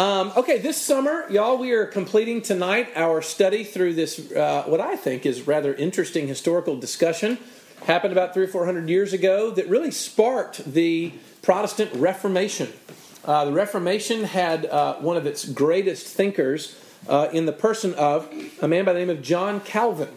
Um, okay, this summer, y'all, we are completing tonight our study through this, uh, what I think is rather interesting historical discussion. Happened about three or four hundred years ago that really sparked the Protestant Reformation. Uh, the Reformation had uh, one of its greatest thinkers uh, in the person of a man by the name of John Calvin.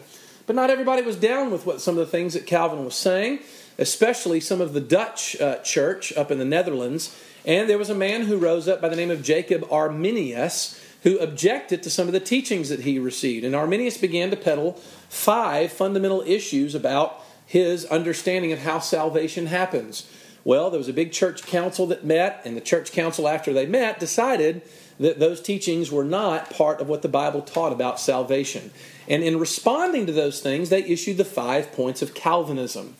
But not everybody was down with what some of the things that Calvin was saying, especially some of the Dutch uh, church up in the Netherlands. And there was a man who rose up by the name of Jacob Arminius who objected to some of the teachings that he received. And Arminius began to peddle five fundamental issues about his understanding of how salvation happens. Well, there was a big church council that met, and the church council, after they met, decided that those teachings were not part of what the Bible taught about salvation. And in responding to those things, they issued the five points of Calvinism.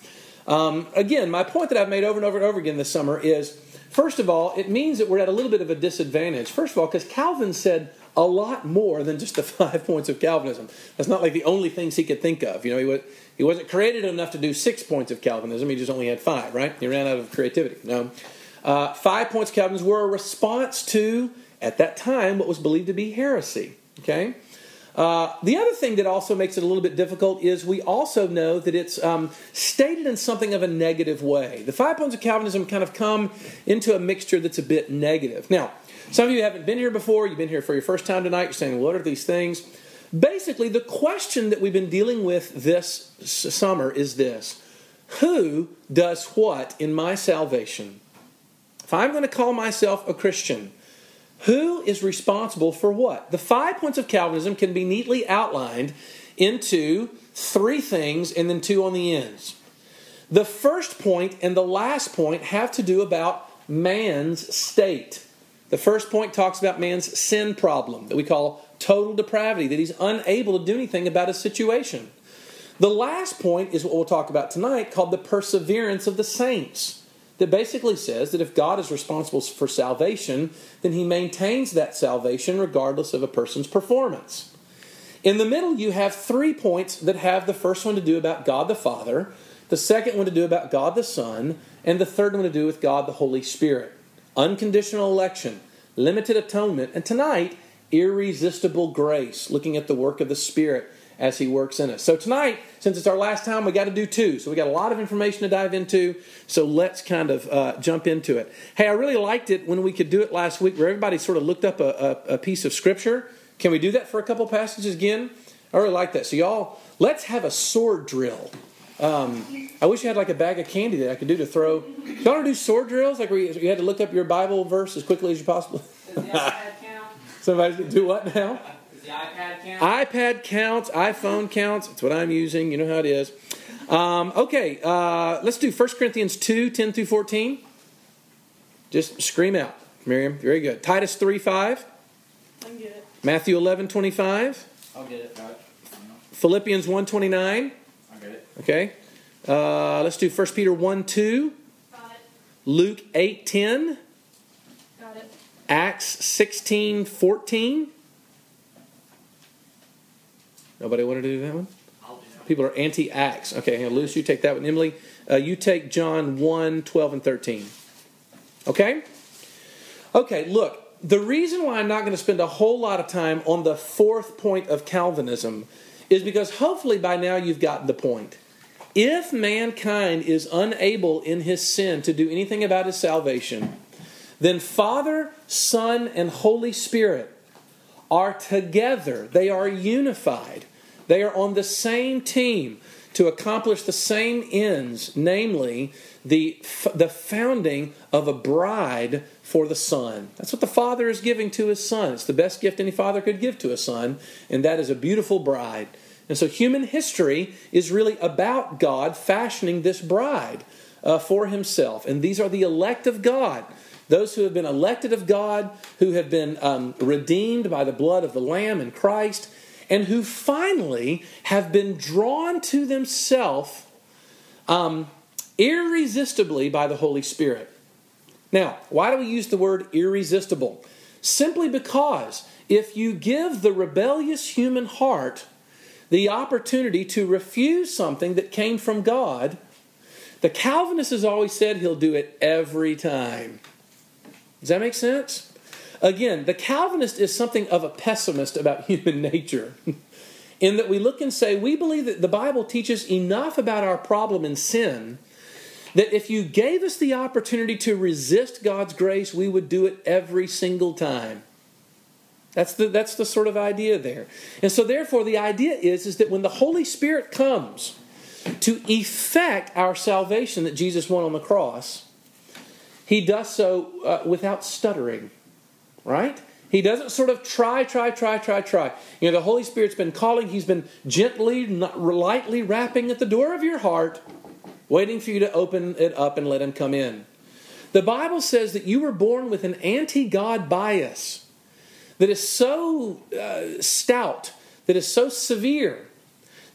Um, again, my point that I've made over and over and over again this summer is first of all, it means that we're at a little bit of a disadvantage. First of all, because Calvin said a lot more than just the five points of Calvinism. That's not like the only things he could think of. You know, he, was, he wasn't created enough to do six points of Calvinism, he just only had five, right? He ran out of creativity. No. Uh, five points of Calvinism were a response to, at that time, what was believed to be heresy. Okay? Uh, the other thing that also makes it a little bit difficult is we also know that it's um, stated in something of a negative way. The five points of Calvinism kind of come into a mixture that's a bit negative. Now, some of you haven't been here before, you've been here for your first time tonight, you're saying, What are these things? Basically, the question that we've been dealing with this summer is this Who does what in my salvation? If I'm going to call myself a Christian, who is responsible for what? The five points of Calvinism can be neatly outlined into three things and then two on the ends. The first point and the last point have to do about man's state. The first point talks about man's sin problem that we call total depravity, that he's unable to do anything about his situation. The last point is what we'll talk about tonight called the perseverance of the saints that basically says that if God is responsible for salvation, then he maintains that salvation regardless of a person's performance. In the middle, you have three points that have the first one to do about God the Father, the second one to do about God the Son, and the third one to do with God the Holy Spirit. Unconditional election, limited atonement, and tonight, irresistible grace, looking at the work of the Spirit as He works in us. So tonight, since it's our last time, we got to do two. So we got a lot of information to dive into. So let's kind of uh, jump into it. Hey, I really liked it when we could do it last week, where everybody sort of looked up a, a, a piece of scripture. Can we do that for a couple passages again? I really like that. So y'all, let's have a sword drill. Um, I wish you had like a bag of candy that I could do to throw. Y'all want to do sword drills, like where you, you had to look up your Bible verse as quickly as you possibly. Does the iPad count? Somebody do what now? Does the iPad count? iPad counts, iPhone counts. It's what I'm using. You know how it is. Um, okay, uh, let's do 1 Corinthians 2 10 through 14. Just scream out, Miriam. Very good. Titus 3 5. I can get it. Matthew 11 25. I'll get it. Philippians 1 29. I'll get it. Okay. Uh, let's do 1 Peter 1 2. Got it. Luke 8 10. Got it. Acts 16 14. Nobody wanted to do that one? I'll do it. People are anti Acts. Okay, Lewis, you take that one. Emily, uh, you take John 1 12 and 13. Okay? Okay, look, the reason why I'm not going to spend a whole lot of time on the fourth point of Calvinism is because hopefully by now you've gotten the point. If mankind is unable in his sin to do anything about his salvation, then Father, Son, and Holy Spirit are together. They are unified. They are on the same team to accomplish the same ends, namely the, the founding of a bride for the Son. That's what the Father is giving to His Son. It's the best gift any father could give to a son, and that is a beautiful bride. And so human history is really about God fashioning this bride uh, for Himself. And these are the elect of God. Those who have been elected of God, who have been um, redeemed by the blood of the Lamb and Christ, and who finally have been drawn to themselves um, irresistibly by the Holy Spirit. Now, why do we use the word irresistible? Simply because if you give the rebellious human heart the opportunity to refuse something that came from God, the Calvinist has always said he'll do it every time. Does that make sense? Again, the Calvinist is something of a pessimist about human nature. in that we look and say, we believe that the Bible teaches enough about our problem in sin that if you gave us the opportunity to resist God's grace, we would do it every single time. That's the, that's the sort of idea there. And so, therefore, the idea is, is that when the Holy Spirit comes to effect our salvation that Jesus won on the cross, he does so uh, without stuttering, right? He doesn't sort of try, try, try, try, try. You know, the Holy Spirit's been calling, He's been gently, lightly rapping at the door of your heart, waiting for you to open it up and let Him come in. The Bible says that you were born with an anti God bias that is so uh, stout, that is so severe,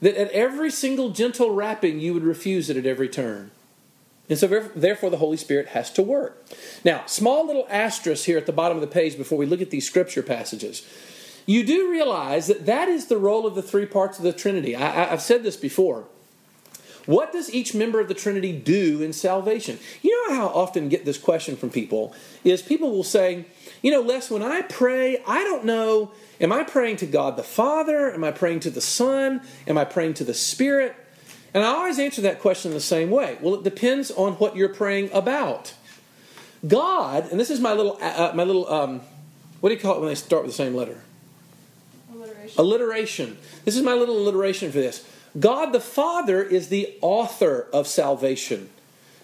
that at every single gentle rapping you would refuse it at every turn. And so, therefore, the Holy Spirit has to work. Now, small little asterisk here at the bottom of the page before we look at these scripture passages. You do realize that that is the role of the three parts of the Trinity. I, have said this before. What does each member of the Trinity do in salvation? You know how I often get this question from people is people will say, you know, Les, when I pray, I don't know, am I praying to God the Father? Am I praying to the Son? Am I praying to the Spirit? And I always answer that question the same way. Well, it depends on what you're praying about. God, and this is my little, uh, my little, um, what do you call it when they start with the same letter? Alliteration. Alliteration. This is my little alliteration for this. God the Father is the author of salvation.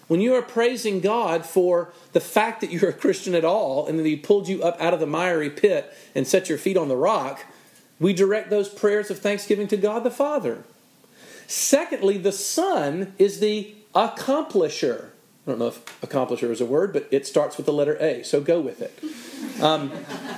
When you are praising God for the fact that you're a Christian at all and that He pulled you up out of the miry pit and set your feet on the rock, we direct those prayers of thanksgiving to God the Father. Secondly, the Son is the accomplisher. I don't know if accomplisher is a word, but it starts with the letter A, so go with it. Um,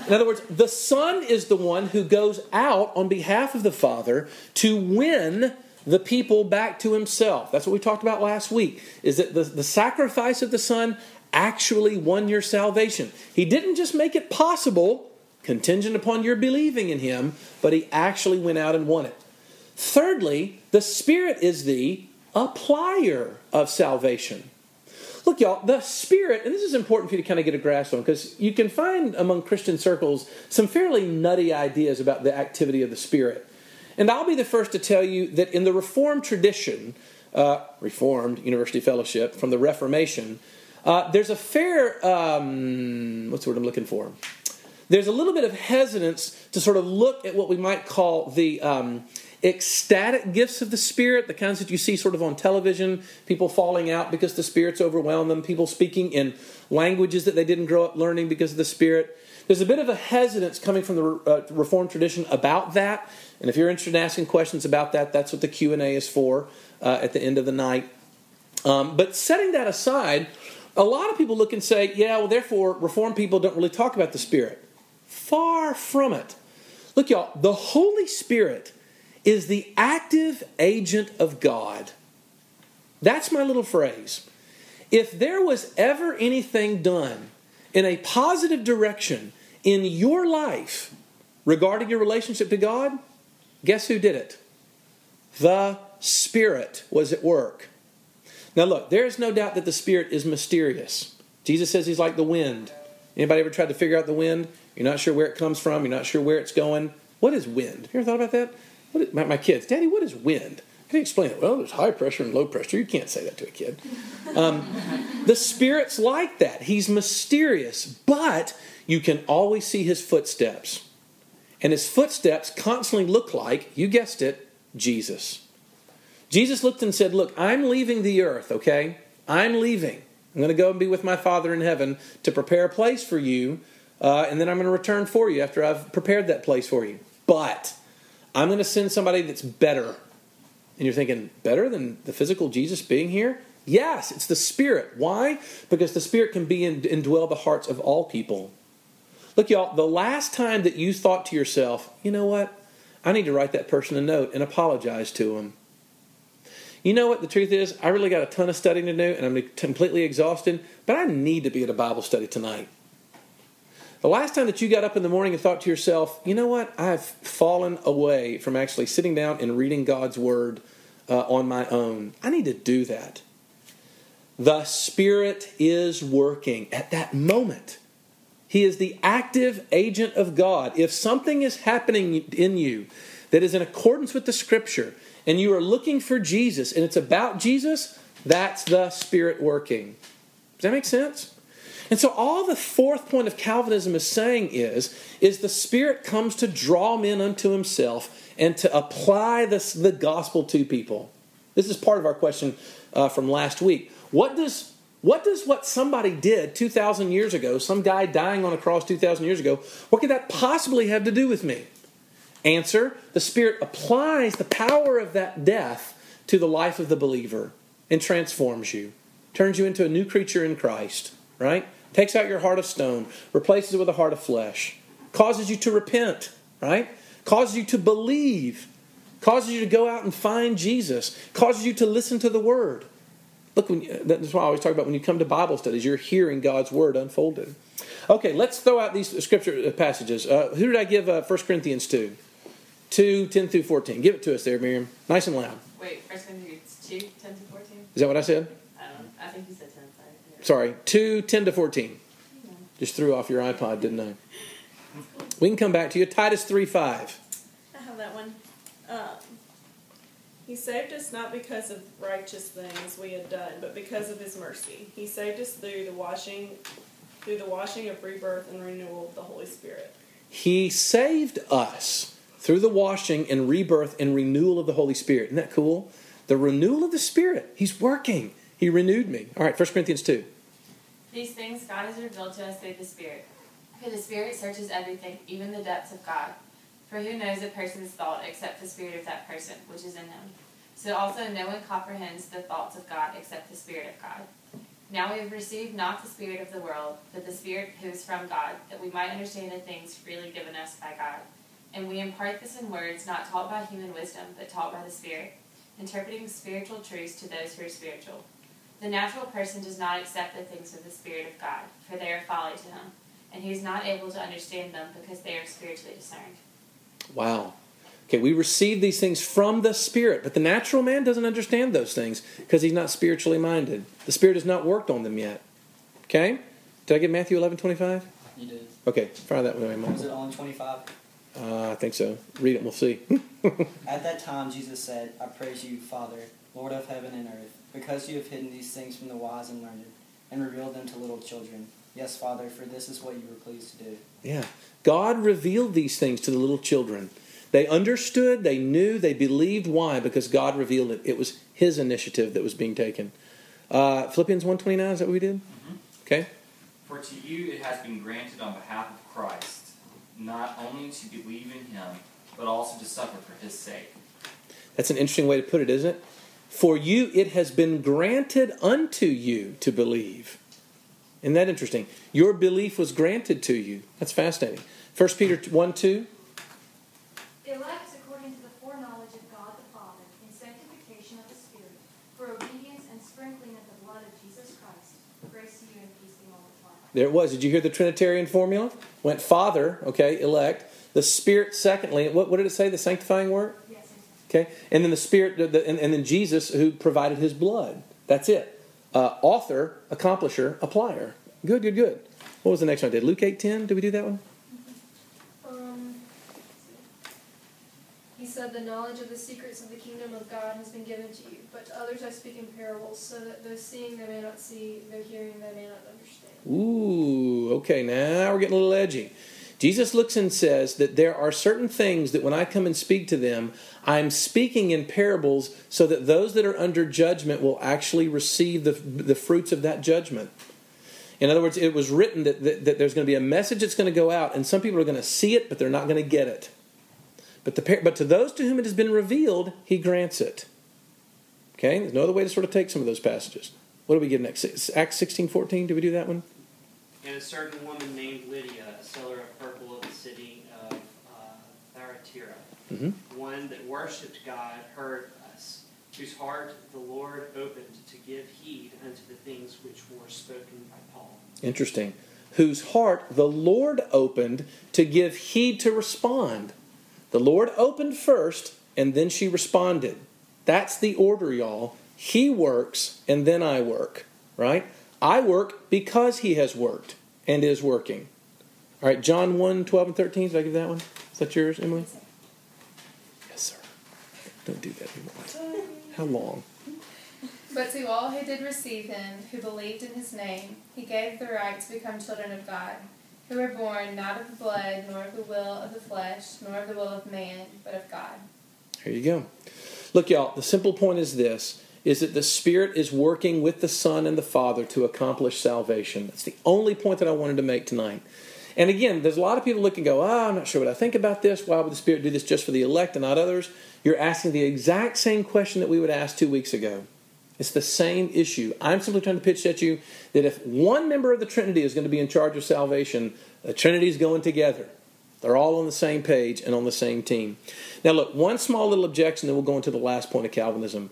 in other words, the Son is the one who goes out on behalf of the Father to win the people back to himself. That's what we talked about last week, is that the, the sacrifice of the Son actually won your salvation. He didn't just make it possible, contingent upon your believing in him, but he actually went out and won it. Thirdly, the Spirit is the applier of salvation. Look, y'all, the Spirit, and this is important for you to kind of get a grasp on because you can find among Christian circles some fairly nutty ideas about the activity of the Spirit. And I'll be the first to tell you that in the Reformed tradition, uh, Reformed University Fellowship from the Reformation, uh, there's a fair, um, what's the word I'm looking for? There's a little bit of hesitance to sort of look at what we might call the um, ecstatic gifts of the Spirit, the kinds that you see sort of on television, people falling out because the Spirit's overwhelmed them, people speaking in languages that they didn't grow up learning because of the Spirit. There's a bit of a hesitance coming from the uh, Reformed tradition about that, and if you're interested in asking questions about that, that's what the Q and A is for uh, at the end of the night. Um, but setting that aside, a lot of people look and say, "Yeah, well, therefore, Reformed people don't really talk about the Spirit." Far from it. Look, y'all, the Holy Spirit is the active agent of God. That's my little phrase. If there was ever anything done in a positive direction in your life regarding your relationship to God, guess who did it? The Spirit was at work. Now look, there is no doubt that the Spirit is mysterious. Jesus says he's like the wind. Anybody ever tried to figure out the wind? You're not sure where it comes from, you're not sure where it's going. What is wind? You ever thought about that? Is, my, my, kids, Daddy, what is wind? Do you explain it? Well, there's high pressure and low pressure. You can't say that to a kid. Um, the Spirit's like that. He's mysterious, but you can always see his footsteps. And his footsteps constantly look like, you guessed it, Jesus. Jesus looked and said, Look, I'm leaving the earth, okay? I'm leaving. I'm going to go and be with my Father in heaven to prepare a place for you, uh, and then I'm going to return for you after I've prepared that place for you. But I'm going to send somebody that's better. And you're thinking, better than the physical Jesus being here? Yes, it's the Spirit. Why? Because the Spirit can be and indwell the hearts of all people. Look, y'all, the last time that you thought to yourself, you know what? I need to write that person a note and apologize to them. You know what the truth is? I really got a ton of studying to do and I'm completely exhausted, but I need to be at a Bible study tonight. The last time that you got up in the morning and thought to yourself, you know what? I've fallen away from actually sitting down and reading God's Word uh, on my own. I need to do that. The Spirit is working at that moment. He is the active agent of God. If something is happening in you that is in accordance with the scripture and you are looking for Jesus and it's about Jesus, that's the Spirit working. Does that make sense? And so all the fourth point of Calvinism is saying is, is the Spirit comes to draw men unto himself and to apply this, the gospel to people. This is part of our question uh, from last week. What does what does what somebody did 2,000 years ago, some guy dying on a cross 2,000 years ago, what could that possibly have to do with me? Answer The Spirit applies the power of that death to the life of the believer and transforms you, turns you into a new creature in Christ, right? Takes out your heart of stone, replaces it with a heart of flesh, causes you to repent, right? Causes you to believe, causes you to go out and find Jesus, causes you to listen to the Word. Look, when you, that's why I always talk about when you come to Bible studies, you're hearing God's Word unfolded. Okay, let's throw out these scripture passages. Uh, who did I give uh, 1 Corinthians to? 2, 10 through 14. Give it to us there, Miriam. Nice and loud. Wait, First Corinthians 2, 10 to 14? Is that what I said? I don't know. I think you said 10. Sorry, 2, 10 to 14. Just threw off your iPod, didn't I? We can come back to you. Titus 3, 5. I have that one. Um, he saved us not because of righteous things we had done, but because of his mercy. He saved us through the washing through the washing of rebirth and renewal of the Holy Spirit. He saved us through the washing and rebirth and renewal of the Holy Spirit. Isn't that cool? The renewal of the Spirit. He's working. He renewed me. All right, 1 Corinthians 2. These things God has revealed to us through the Spirit. For the Spirit searches everything, even the depths of God. For who knows a person's thought except the Spirit of that person, which is in them? So also no one comprehends the thoughts of God except the Spirit of God. Now we have received not the Spirit of the world, but the Spirit who is from God, that we might understand the things freely given us by God. And we impart this in words not taught by human wisdom, but taught by the Spirit, interpreting spiritual truths to those who are spiritual. The natural person does not accept the things of the Spirit of God, for they are folly to him, and he is not able to understand them because they are spiritually discerned. Wow. Okay, we receive these things from the Spirit, but the natural man doesn't understand those things because he's not spiritually minded. The Spirit has not worked on them yet. Okay? Did I get Matthew 11 25? You did. Okay, fire that one away, Was it Michael. on 25? Uh, I think so. Read it and we'll see. At that time, Jesus said, I praise you, Father, Lord of heaven and earth, because you have hidden these things from the wise and learned, and revealed them to little children. Yes, Father, for this is what you were pleased to do. Yeah. God revealed these things to the little children. They understood, they knew, they believed. Why? Because God revealed it. It was His initiative that was being taken. Uh, Philippians 129, is that what we did? Okay. For to you it has been granted on behalf of Christ, not only to believe in him, but also to suffer for his sake. That's an interesting way to put it, isn't it? For you it has been granted unto you to believe. Isn't that interesting? Your belief was granted to you. That's fascinating. 1 Peter 1 2. Elect according to the foreknowledge of God the Father, in sanctification of the Spirit, for obedience and sprinkling of the blood of Jesus Christ. Grace to you and peace be multiplied. There it was. Did you hear the Trinitarian formula? Went Father, okay, elect. The Spirit, secondly. What, what did it say? The sanctifying work? Okay, and then the Spirit, the, the- and, and then Jesus who provided His blood. That's it. Uh, author, accomplisher, applier. Good, good, good. What was the next one I did? Luke eight ten. Did we do that one? Um, he said, The knowledge of the secrets of the kingdom of God has been given to you, but to others I speak in parables, so that though seeing they may not see, though hearing they may not understand. Ooh, okay. Now we're getting a little edgy. Jesus looks and says that there are certain things that when I come and speak to them, I'm speaking in parables so that those that are under judgment will actually receive the, the fruits of that judgment. In other words, it was written that, that, that there's going to be a message that's going to go out, and some people are going to see it, but they're not going to get it. But, the, but to those to whom it has been revealed, he grants it. Okay? There's no other way to sort of take some of those passages. What do we get next? Acts 16 14? Did we do that one? And a certain woman named Lydia, a seller of purple of the city of uh, Thyatira, Mhm. one that worshipped God, heard us, whose heart the Lord opened to give heed unto the things which were spoken by Paul. Interesting. Whose heart the Lord opened to give heed to respond. The Lord opened first, and then she responded. That's the order, y'all. He works, and then I work, right? I work because He has worked and is working. All right, John 1, 12 and 13. Did I give that one? Is that yours, Emily? Yes, sir. Don't do that anymore. How long? But to all who did receive him, who believed in his name, he gave the right to become children of God, who were born not of the blood, nor of the will of the flesh, nor of the will of man, but of God. Here you go. Look, y'all, the simple point is this is that the Spirit is working with the Son and the Father to accomplish salvation. That's the only point that I wanted to make tonight. And again, there's a lot of people look and go, oh, I'm not sure what I think about this. Why would the Spirit do this just for the elect and not others? You're asking the exact same question that we would ask two weeks ago. It's the same issue. I'm simply trying to pitch at you that if one member of the Trinity is going to be in charge of salvation, the Trinity's going together. They're all on the same page and on the same team. Now, look, one small little objection, then we'll go into the last point of Calvinism.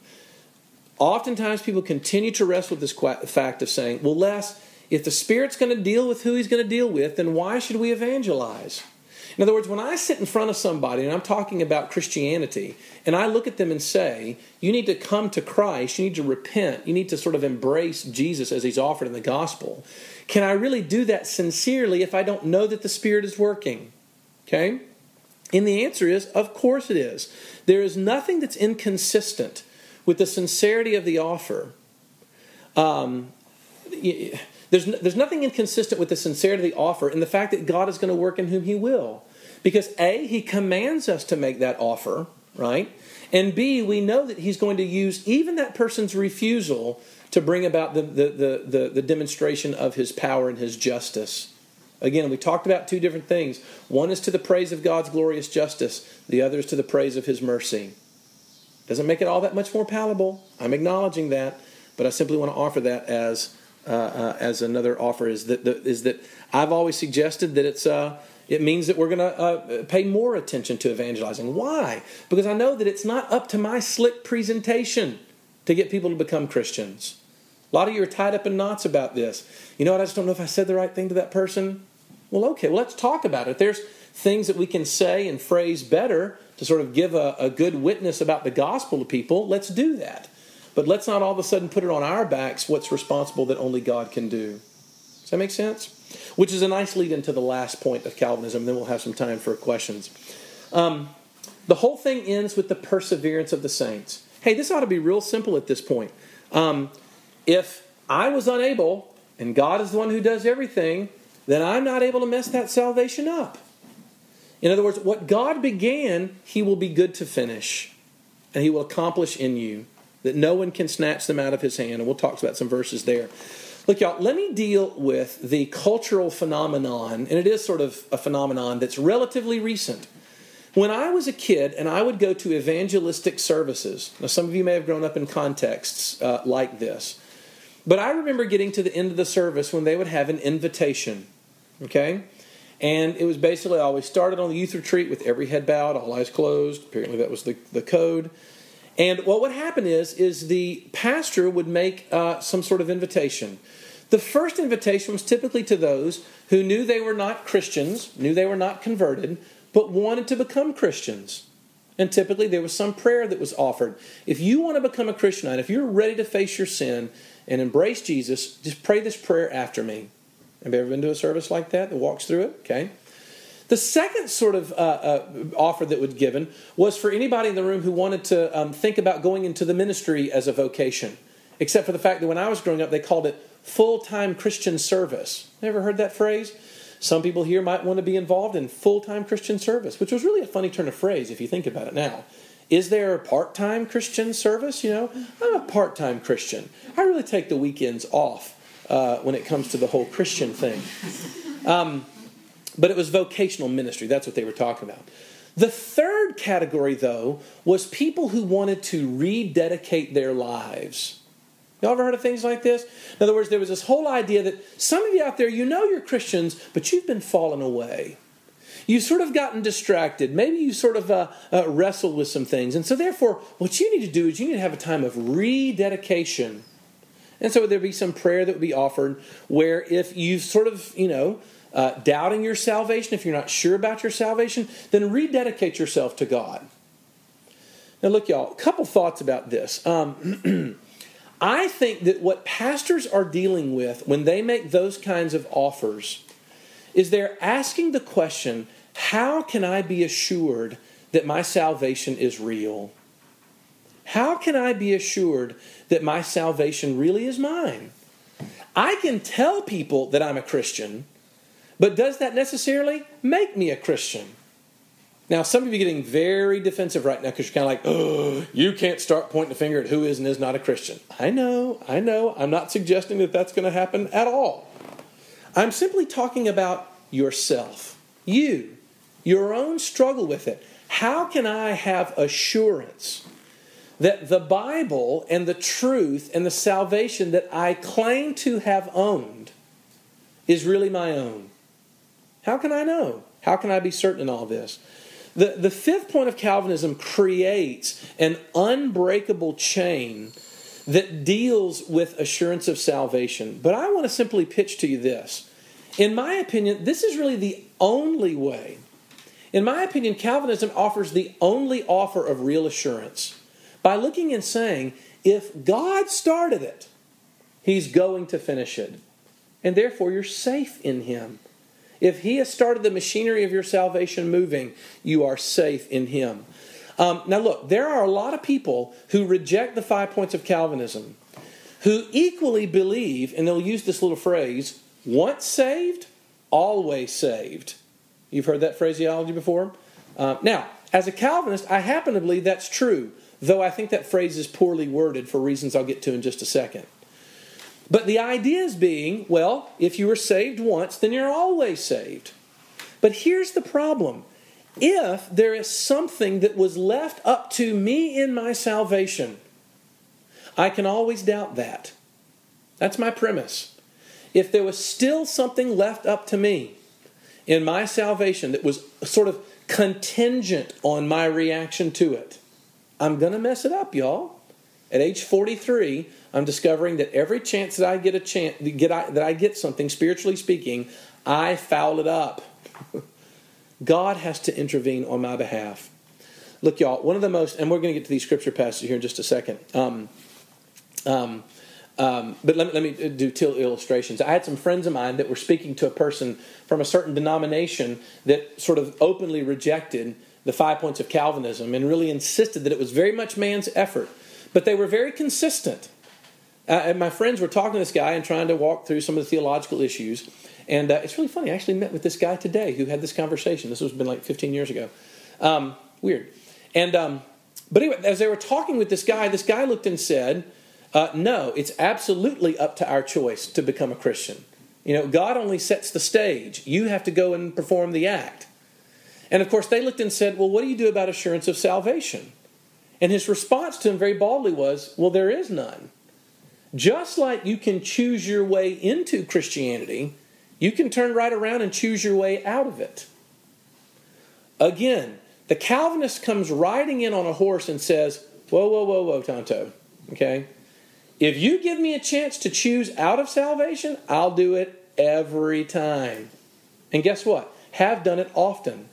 Oftentimes, people continue to wrestle with this fact of saying, well, Les, if the Spirit's going to deal with who He's going to deal with, then why should we evangelize? In other words, when I sit in front of somebody and I'm talking about Christianity, and I look at them and say, you need to come to Christ, you need to repent, you need to sort of embrace Jesus as He's offered in the gospel, can I really do that sincerely if I don't know that the Spirit is working? Okay? And the answer is, of course it is. There is nothing that's inconsistent with the sincerity of the offer. Um, there's, there's nothing inconsistent with the sincerity of the offer and the fact that God is going to work in whom He will. Because A, He commands us to make that offer, right? And B, we know that He's going to use even that person's refusal to bring about the, the, the, the, the demonstration of His power and His justice. Again, we talked about two different things. One is to the praise of God's glorious justice, the other is to the praise of His mercy. Doesn't make it all that much more palatable. I'm acknowledging that, but I simply want to offer that as uh, uh, as another offer. Is that the, is that I've always suggested that it's uh, it means that we're going to uh, pay more attention to evangelizing. Why? Because I know that it's not up to my slick presentation to get people to become Christians. A lot of you are tied up in knots about this. You know what? I just don't know if I said the right thing to that person. Well, okay, well, let's talk about it. There's things that we can say and phrase better to sort of give a, a good witness about the gospel to people. Let's do that. But let's not all of a sudden put it on our backs what's responsible that only God can do. Does that make sense? Which is a nice lead into the last point of Calvinism. Then we'll have some time for questions. Um, the whole thing ends with the perseverance of the saints. Hey, this ought to be real simple at this point. Um, if I was unable, and God is the one who does everything, then I'm not able to mess that salvation up. In other words, what God began, He will be good to finish, and He will accomplish in you that no one can snatch them out of His hand. And we'll talk about some verses there. Look, y'all, let me deal with the cultural phenomenon, and it is sort of a phenomenon that's relatively recent. When I was a kid and I would go to evangelistic services, now some of you may have grown up in contexts uh, like this, but I remember getting to the end of the service when they would have an invitation, okay? And it was basically always started on the youth retreat with every head bowed, all eyes closed. Apparently, that was the, the code. And what would happen is, is the pastor would make uh, some sort of invitation. The first invitation was typically to those who knew they were not Christians, knew they were not converted, but wanted to become Christians. And typically there was some prayer that was offered. If you want to become a Christian, if you're ready to face your sin and embrace Jesus, just pray this prayer after me. Have you ever been to a service like that that walks through it? Okay. The second sort of uh, uh, offer that was given was for anybody in the room who wanted to um, think about going into the ministry as a vocation, except for the fact that when I was growing up, they called it full time Christian service. Ever heard that phrase? Some people here might want to be involved in full time Christian service, which was really a funny turn of phrase if you think about it now. Is there a part time Christian service? You know, I'm a part time Christian. I really take the weekends off uh, when it comes to the whole Christian thing. Um, but it was vocational ministry. That's what they were talking about. The third category, though, was people who wanted to rededicate their lives. Y'all ever heard of things like this? In other words, there was this whole idea that some of you out there, you know you're Christians, but you've been falling away. You've sort of gotten distracted. Maybe you sort of uh, uh, wrestled with some things. And so, therefore, what you need to do is you need to have a time of rededication and so there'd be some prayer that would be offered where if you sort of, you know, uh, doubting your salvation, if you're not sure about your salvation, then rededicate yourself to God. Now, look, y'all, a couple thoughts about this. Um, I think that what pastors are dealing with when they make those kinds of offers is they're asking the question how can I be assured that my salvation is real? How can I be assured that my salvation really is mine? I can tell people that I'm a Christian, but does that necessarily make me a Christian? Now, some of you are getting very defensive right now because you're kind of like, oh, you can't start pointing the finger at who is and is not a Christian. I know, I know. I'm not suggesting that that's going to happen at all. I'm simply talking about yourself, you, your own struggle with it. How can I have assurance that the Bible and the truth and the salvation that I claim to have owned is really my own? How can I know? How can I be certain in all this? The, the fifth point of Calvinism creates an unbreakable chain that deals with assurance of salvation. But I want to simply pitch to you this. In my opinion, this is really the only way. In my opinion, Calvinism offers the only offer of real assurance by looking and saying, if God started it, He's going to finish it. And therefore, you're safe in Him. If He has started the machinery of your salvation moving, you are safe in Him. Um, now, look, there are a lot of people who reject the five points of Calvinism who equally believe, and they'll use this little phrase once saved, always saved. You've heard that phraseology before? Uh, now, as a Calvinist, I happen to believe that's true, though I think that phrase is poorly worded for reasons I'll get to in just a second. But the idea is being, well, if you were saved once, then you're always saved. But here's the problem. If there is something that was left up to me in my salvation, I can always doubt that. That's my premise. If there was still something left up to me in my salvation that was sort of contingent on my reaction to it, I'm going to mess it up, y'all. At age 43, I'm discovering that every chance that I get a chance get I, that I get something spiritually speaking, I foul it up. God has to intervene on my behalf. Look, y'all, one of the most, and we're going to get to these scripture passages here in just a second. Um, um, um, but let me, let me do two illustrations. I had some friends of mine that were speaking to a person from a certain denomination that sort of openly rejected the five points of Calvinism and really insisted that it was very much man's effort. But they were very consistent. Uh, and my friends were talking to this guy and trying to walk through some of the theological issues. And uh, it's really funny. I actually met with this guy today who had this conversation. This was been like 15 years ago. Um, weird. And um, but anyway, as they were talking with this guy, this guy looked and said, uh, "No, it's absolutely up to our choice to become a Christian. You know, God only sets the stage. You have to go and perform the act." And of course, they looked and said, "Well, what do you do about assurance of salvation?" And his response to him very baldly was, "Well, there is none." Just like you can choose your way into Christianity, you can turn right around and choose your way out of it. Again, the Calvinist comes riding in on a horse and says, Whoa, whoa, whoa, whoa, Tonto. Okay? If you give me a chance to choose out of salvation, I'll do it every time. And guess what? Have done it often.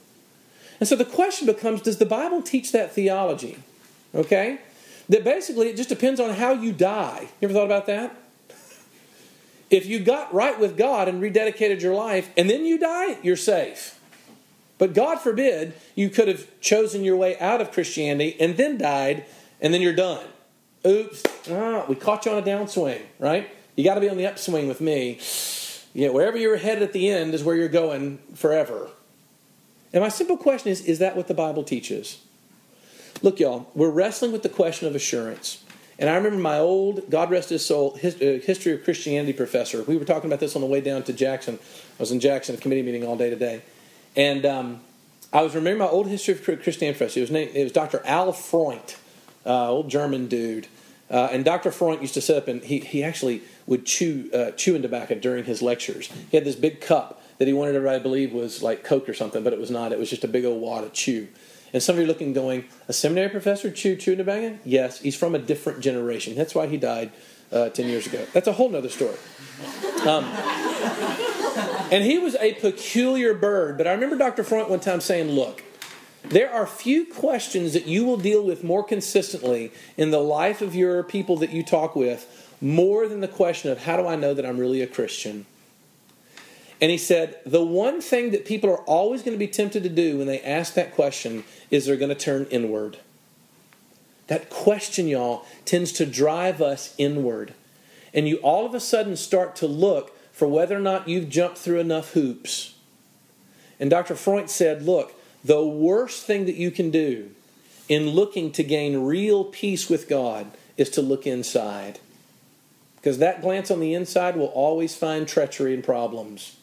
And so the question becomes Does the Bible teach that theology? Okay? That basically it just depends on how you die. You ever thought about that? If you got right with God and rededicated your life and then you die, you're safe. But God forbid you could have chosen your way out of Christianity and then died and then you're done. Oops, ah, we caught you on a downswing, right? You got to be on the upswing with me. Yeah, wherever you're headed at the end is where you're going forever. And my simple question is is that what the Bible teaches? Look, y'all, we're wrestling with the question of assurance. And I remember my old, God rest his soul, his, uh, history of Christianity professor. We were talking about this on the way down to Jackson. I was in Jackson, a committee meeting all day today. And um, I was remembering my old history of Christianity professor. It was, it was Dr. Al Freund, uh, old German dude. Uh, and Dr. Freund used to sit up and he, he actually would chew uh, chewing tobacco during his lectures. He had this big cup that he wanted everybody to believe was like Coke or something, but it was not. It was just a big old wad of chew. And some of you are looking, going, a seminary professor chew chewing tobacco? Yes, he's from a different generation. That's why he died uh, 10 years ago. That's a whole nother story. Um, and he was a peculiar bird. But I remember Dr. Freund one time saying, look, there are few questions that you will deal with more consistently in the life of your people that you talk with more than the question of how do I know that I'm really a Christian? And he said, the one thing that people are always going to be tempted to do when they ask that question is they're going to turn inward. That question, y'all, tends to drive us inward. And you all of a sudden start to look for whether or not you've jumped through enough hoops. And Dr. Freund said, look, the worst thing that you can do in looking to gain real peace with God is to look inside. Because that glance on the inside will always find treachery and problems.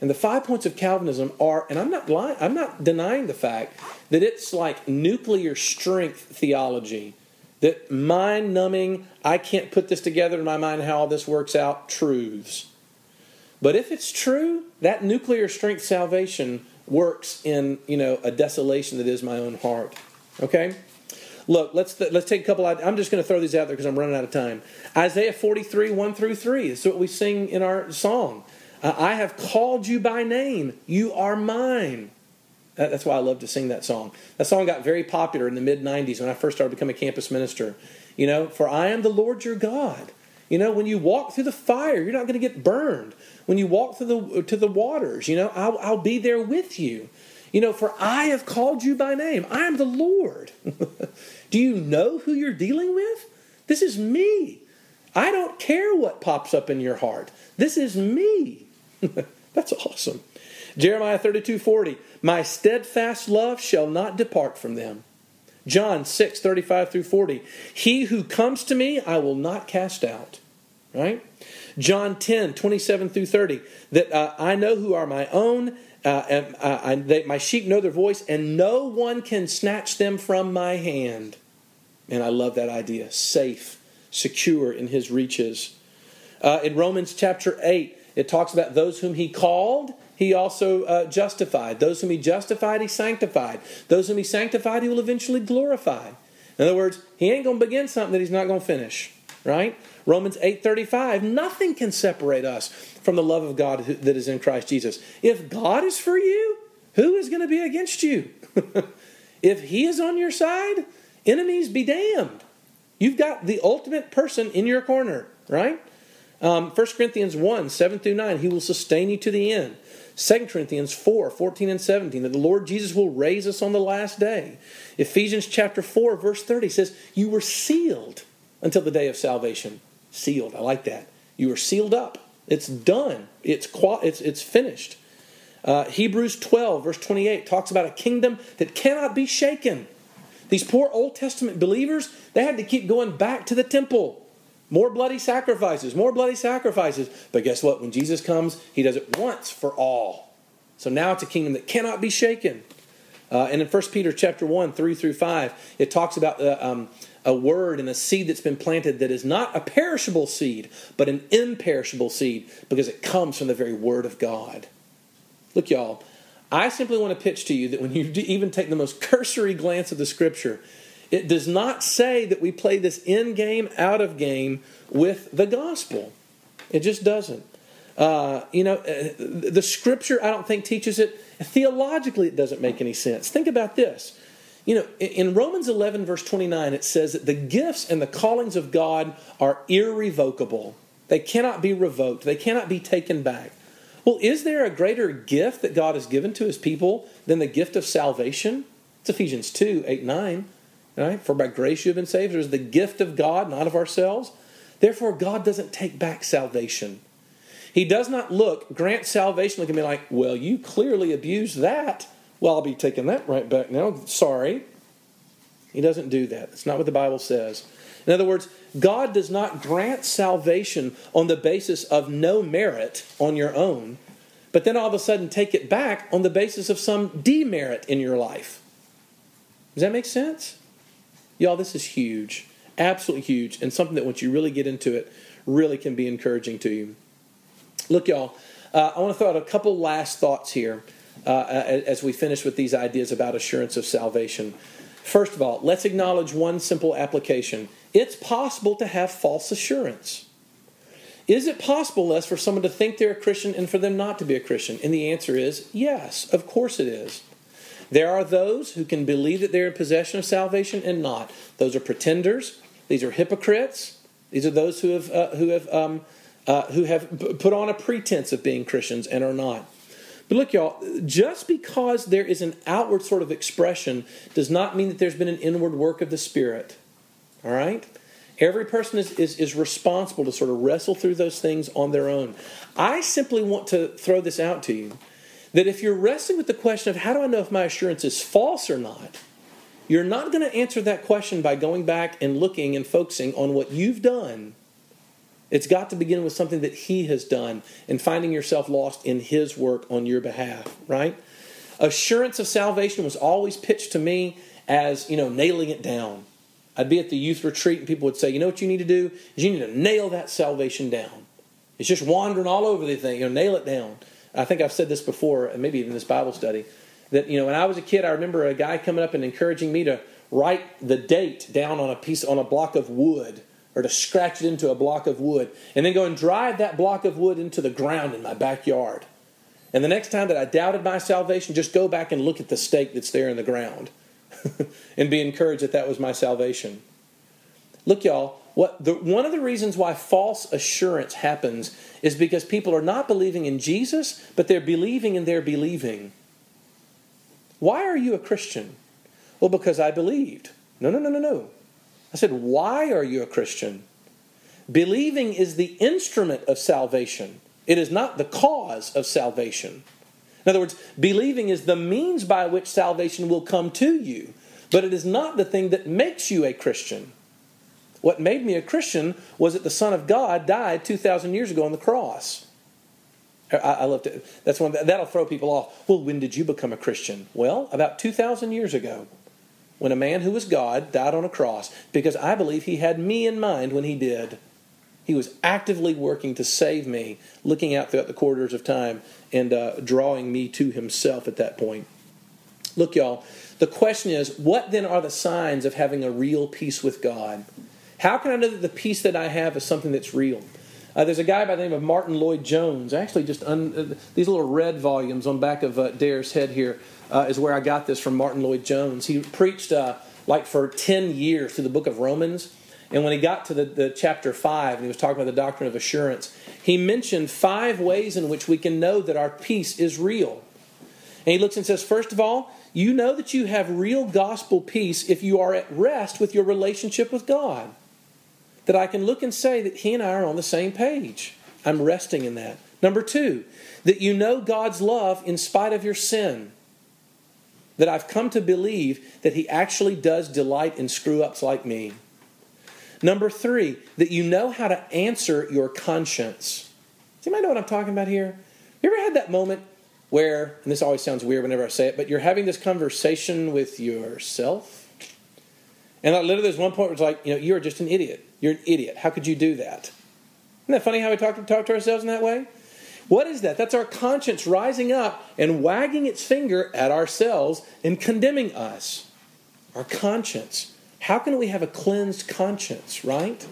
And the five points of Calvinism are, and I'm not lying, I'm not denying the fact that it's like nuclear strength theology. That mind numbing, I can't put this together in my mind how all this works out, truths. But if it's true, that nuclear strength salvation works in, you know, a desolation that is my own heart. Okay? Look, let's let's take a couple. I'm just going to throw these out there because I'm running out of time. Isaiah 43, 1 through 3. This is what we sing in our song. Uh, I have called you by name. You are mine. That's why I love to sing that song. That song got very popular in the mid 90s when I first started becoming a campus minister. You know, for I am the Lord your God. You know, when you walk through the fire, you're not going to get burned. When you walk through the to the waters, you know, I'll, I'll be there with you. You know, for I have called you by name. I am the Lord. Do you know who you're dealing with? This is me. I don't care what pops up in your heart. This is me. That's awesome. Jeremiah 32 40. My steadfast love shall not depart from them. John 6 35 through 40. He who comes to me, I will not cast out. Right? John 10 27 through 30. That uh, I know who are my own, uh, and, uh, I, they, my sheep know their voice, and no one can snatch them from my hand. And I love that idea. Safe, secure in his reaches. Uh, in Romans chapter 8, it talks about those whom he called, he also uh, justified. Those whom he justified, he sanctified. Those whom he sanctified, he will eventually glorify. In other words, he ain't going to begin something that he's not going to finish, right? Romans 8:35, nothing can separate us from the love of God that is in Christ Jesus. If God is for you, who is going to be against you? if he is on your side, enemies be damned. You've got the ultimate person in your corner, right? Um, 1 Corinthians 1, 7 through 9, he will sustain you to the end. 2 Corinthians 4, 14 and 17, that the Lord Jesus will raise us on the last day. Ephesians chapter 4, verse 30 says, You were sealed until the day of salvation. Sealed. I like that. You were sealed up. It's done. It's, it's, it's finished. Uh, Hebrews 12, verse 28, talks about a kingdom that cannot be shaken. These poor Old Testament believers, they had to keep going back to the temple. More bloody sacrifices, more bloody sacrifices. But guess what? When Jesus comes, he does it once for all. So now it's a kingdom that cannot be shaken. Uh, and in 1 Peter chapter 1, 3 through 5, it talks about uh, um, a word and a seed that's been planted that is not a perishable seed, but an imperishable seed because it comes from the very word of God. Look, y'all, I simply want to pitch to you that when you even take the most cursory glance of the scripture, it does not say that we play this in game, out of game with the gospel. It just doesn't. Uh, you know, uh, the scripture, I don't think, teaches it. Theologically, it doesn't make any sense. Think about this. You know, in Romans 11, verse 29, it says that the gifts and the callings of God are irrevocable. They cannot be revoked, they cannot be taken back. Well, is there a greater gift that God has given to his people than the gift of salvation? It's Ephesians 2 8 9. Right? For by grace you have been saved. It is the gift of God, not of ourselves. Therefore, God doesn't take back salvation. He does not look, grant salvation, look at me like, well, you clearly abused that. Well, I'll be taking that right back now. Sorry. He doesn't do that. That's not what the Bible says. In other words, God does not grant salvation on the basis of no merit on your own, but then all of a sudden take it back on the basis of some demerit in your life. Does that make sense? Y'all, this is huge. Absolutely huge. And something that once you really get into it, really can be encouraging to you. Look, y'all, uh, I want to throw out a couple last thoughts here uh, as we finish with these ideas about assurance of salvation. First of all, let's acknowledge one simple application. It's possible to have false assurance. Is it possible, Les, for someone to think they're a Christian and for them not to be a Christian? And the answer is yes, of course it is. There are those who can believe that they're in possession of salvation and not. Those are pretenders. These are hypocrites. These are those who have uh, who have um, uh, who have put on a pretense of being Christians and are not. But look, y'all, just because there is an outward sort of expression does not mean that there's been an inward work of the Spirit. All right? Every person is, is, is responsible to sort of wrestle through those things on their own. I simply want to throw this out to you that if you're wrestling with the question of how do I know if my assurance is false or not, you're not going to answer that question by going back and looking and focusing on what you've done. It's got to begin with something that He has done and finding yourself lost in His work on your behalf, right? Assurance of salvation was always pitched to me as, you know, nailing it down. I'd be at the youth retreat and people would say, you know what you need to do? Is you need to nail that salvation down. It's just wandering all over the thing, you know, nail it down. I think I've said this before, and maybe even this Bible study, that, you know, when I was a kid, I remember a guy coming up and encouraging me to write the date down on a piece, on a block of wood, or to scratch it into a block of wood, and then go and drive that block of wood into the ground in my backyard. And the next time that I doubted my salvation, just go back and look at the stake that's there in the ground and be encouraged that that was my salvation. Look, y'all, what the, one of the reasons why false assurance happens is because people are not believing in Jesus, but they're believing in their believing. Why are you a Christian? Well, because I believed. No, no, no, no, no. I said, Why are you a Christian? Believing is the instrument of salvation, it is not the cause of salvation. In other words, believing is the means by which salvation will come to you, but it is not the thing that makes you a Christian. What made me a Christian was that the Son of God died 2,000 years ago on the cross. I, I love to, that's one that'll throw people off. Well, when did you become a Christian? Well, about 2,000 years ago, when a man who was God died on a cross, because I believe he had me in mind when he did. He was actively working to save me, looking out throughout the corridors of time and uh, drawing me to himself at that point. Look, y'all, the question is what then are the signs of having a real peace with God? How can I know that the peace that I have is something that's real? Uh, there's a guy by the name of Martyn Lloyd-Jones. Actually, just un, uh, these little red volumes on back of uh, Dare's head here uh, is where I got this from Martyn Lloyd-Jones. He preached uh, like for 10 years through the book of Romans. And when he got to the, the chapter 5 and he was talking about the doctrine of assurance, he mentioned five ways in which we can know that our peace is real. And he looks and says, first of all, you know that you have real gospel peace if you are at rest with your relationship with God that I can look and say that he and I are on the same page. I'm resting in that. Number two, that you know God's love in spite of your sin. That I've come to believe that he actually does delight in screw ups like me. Number three, that you know how to answer your conscience. Does anybody know what I'm talking about here? You ever had that moment where, and this always sounds weird whenever I say it, but you're having this conversation with yourself? And that literally, there's one point where it's like, you know, you're just an idiot. You're an idiot. How could you do that? Isn't that funny how we talk to, talk to ourselves in that way? What is that? That's our conscience rising up and wagging its finger at ourselves and condemning us. Our conscience. How can we have a cleansed conscience, right?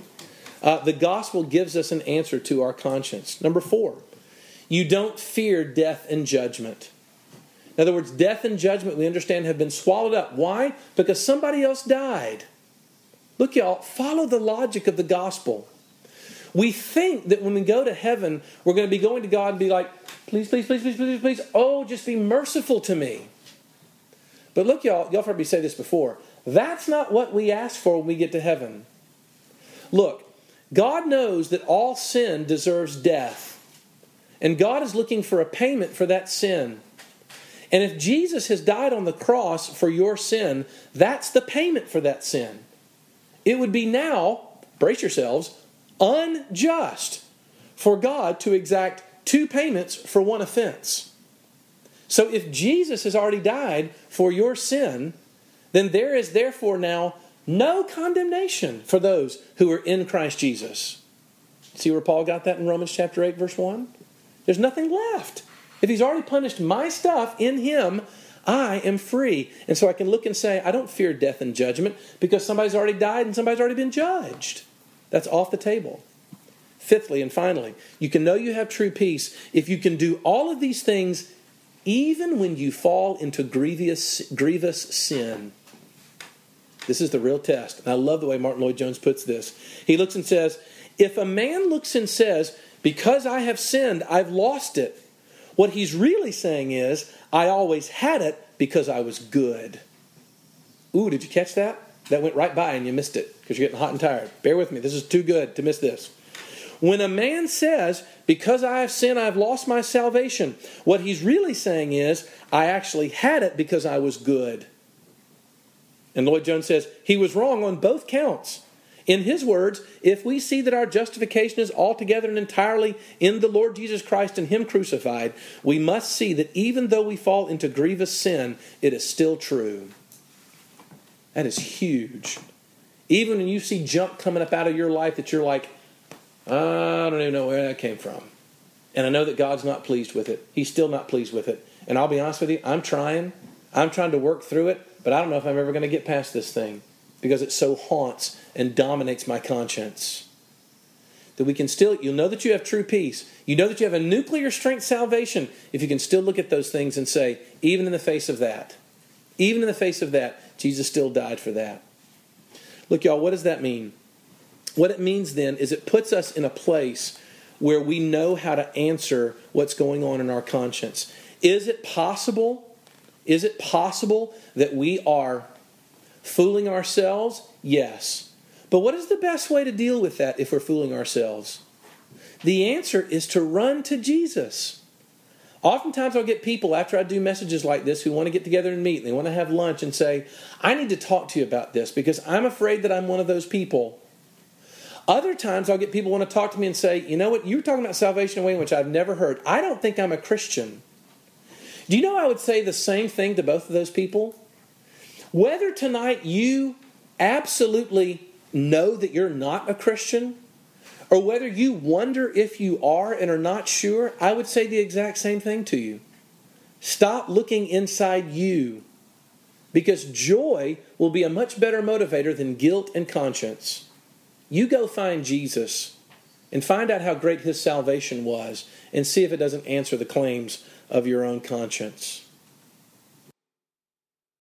Uh, the gospel gives us an answer to our conscience. Number four, you don't fear death and judgment. In other words, death and judgment, we understand, have been swallowed up. Why? Because somebody else died. Look, y'all, follow the logic of the gospel. We think that when we go to heaven, we're going to be going to God and be like, please, please, please, please, please, please, oh, just be merciful to me. But look, y'all, y'all heard me say this before. That's not what we ask for when we get to heaven. Look, God knows that all sin deserves death. And God is looking for a payment for that sin. And if Jesus has died on the cross for your sin, that's the payment for that sin. It would be now, brace yourselves, unjust for God to exact two payments for one offense. So if Jesus has already died for your sin, then there is therefore now no condemnation for those who are in Christ Jesus. See where Paul got that in Romans chapter 8, verse 1? There's nothing left. If he's already punished my stuff in him, I am free. And so I can look and say, I don't fear death and judgment because somebody's already died and somebody's already been judged. That's off the table. Fifthly and finally, you can know you have true peace if you can do all of these things even when you fall into grievous, grievous sin. This is the real test. And I love the way Martyn Lloyd-Jones puts this. He looks and says, If a man looks and says, because I have sinned, I've lost it. What he's really saying is, I always had it because I was good. Ooh, did you catch that? That went right by and you missed it because you're getting hot and tired. Bear with me. This is too good to miss this. When a man says, Because I have sinned, I've lost my salvation, what he's really saying is, I actually had it because I was good. And Lloyd-Jones says, He was wrong on both counts. In his words, if we see that our justification is altogether and entirely in the Lord Jesus Christ and Him crucified, we must see that even though we fall into grievous sin, it is still true. That is huge. Even when you see junk coming up out of your life that you're like, I don't even know where that came from. And I know that God's not pleased with it. He's still not pleased with it. And I'll be honest with you, I'm trying. I'm trying to work through it, but I don't know if I'm ever going to get past this thing because it so haunts and dominates my conscience. That we can still, you'll know that you have true peace. You know that you have a nuclear strength salvation if you can still look at those things and say, even in the face of that, even in the face of that, Jesus still died for that. Look, y'all, what does that mean? What it means then is it puts us in a place where we know how to answer what's going on in our conscience. Is it possible? Is it possible that we are fooling ourselves? Yes. But what is the best way to deal with that if we're fooling ourselves? The answer is to run to Jesus. Oftentimes, I'll get people after I do messages like this who want to get together and meet. and They want to have lunch and say, I need to talk to you about this because I'm afraid that I'm one of those people other times I'll get people want to talk to me and say, you know what, you're talking about salvation in a way in which I've never heard. I don't think I'm a Christian. Do you know I would say the same thing to both of those people? Whether tonight you absolutely know that you're not a Christian, or whether you wonder if you are and are not sure, I would say the exact same thing to you. Stop looking inside you because joy will be a much better motivator than guilt and conscience. You go find Jesus and find out how great his salvation was and see if it doesn't answer the claims of your own conscience.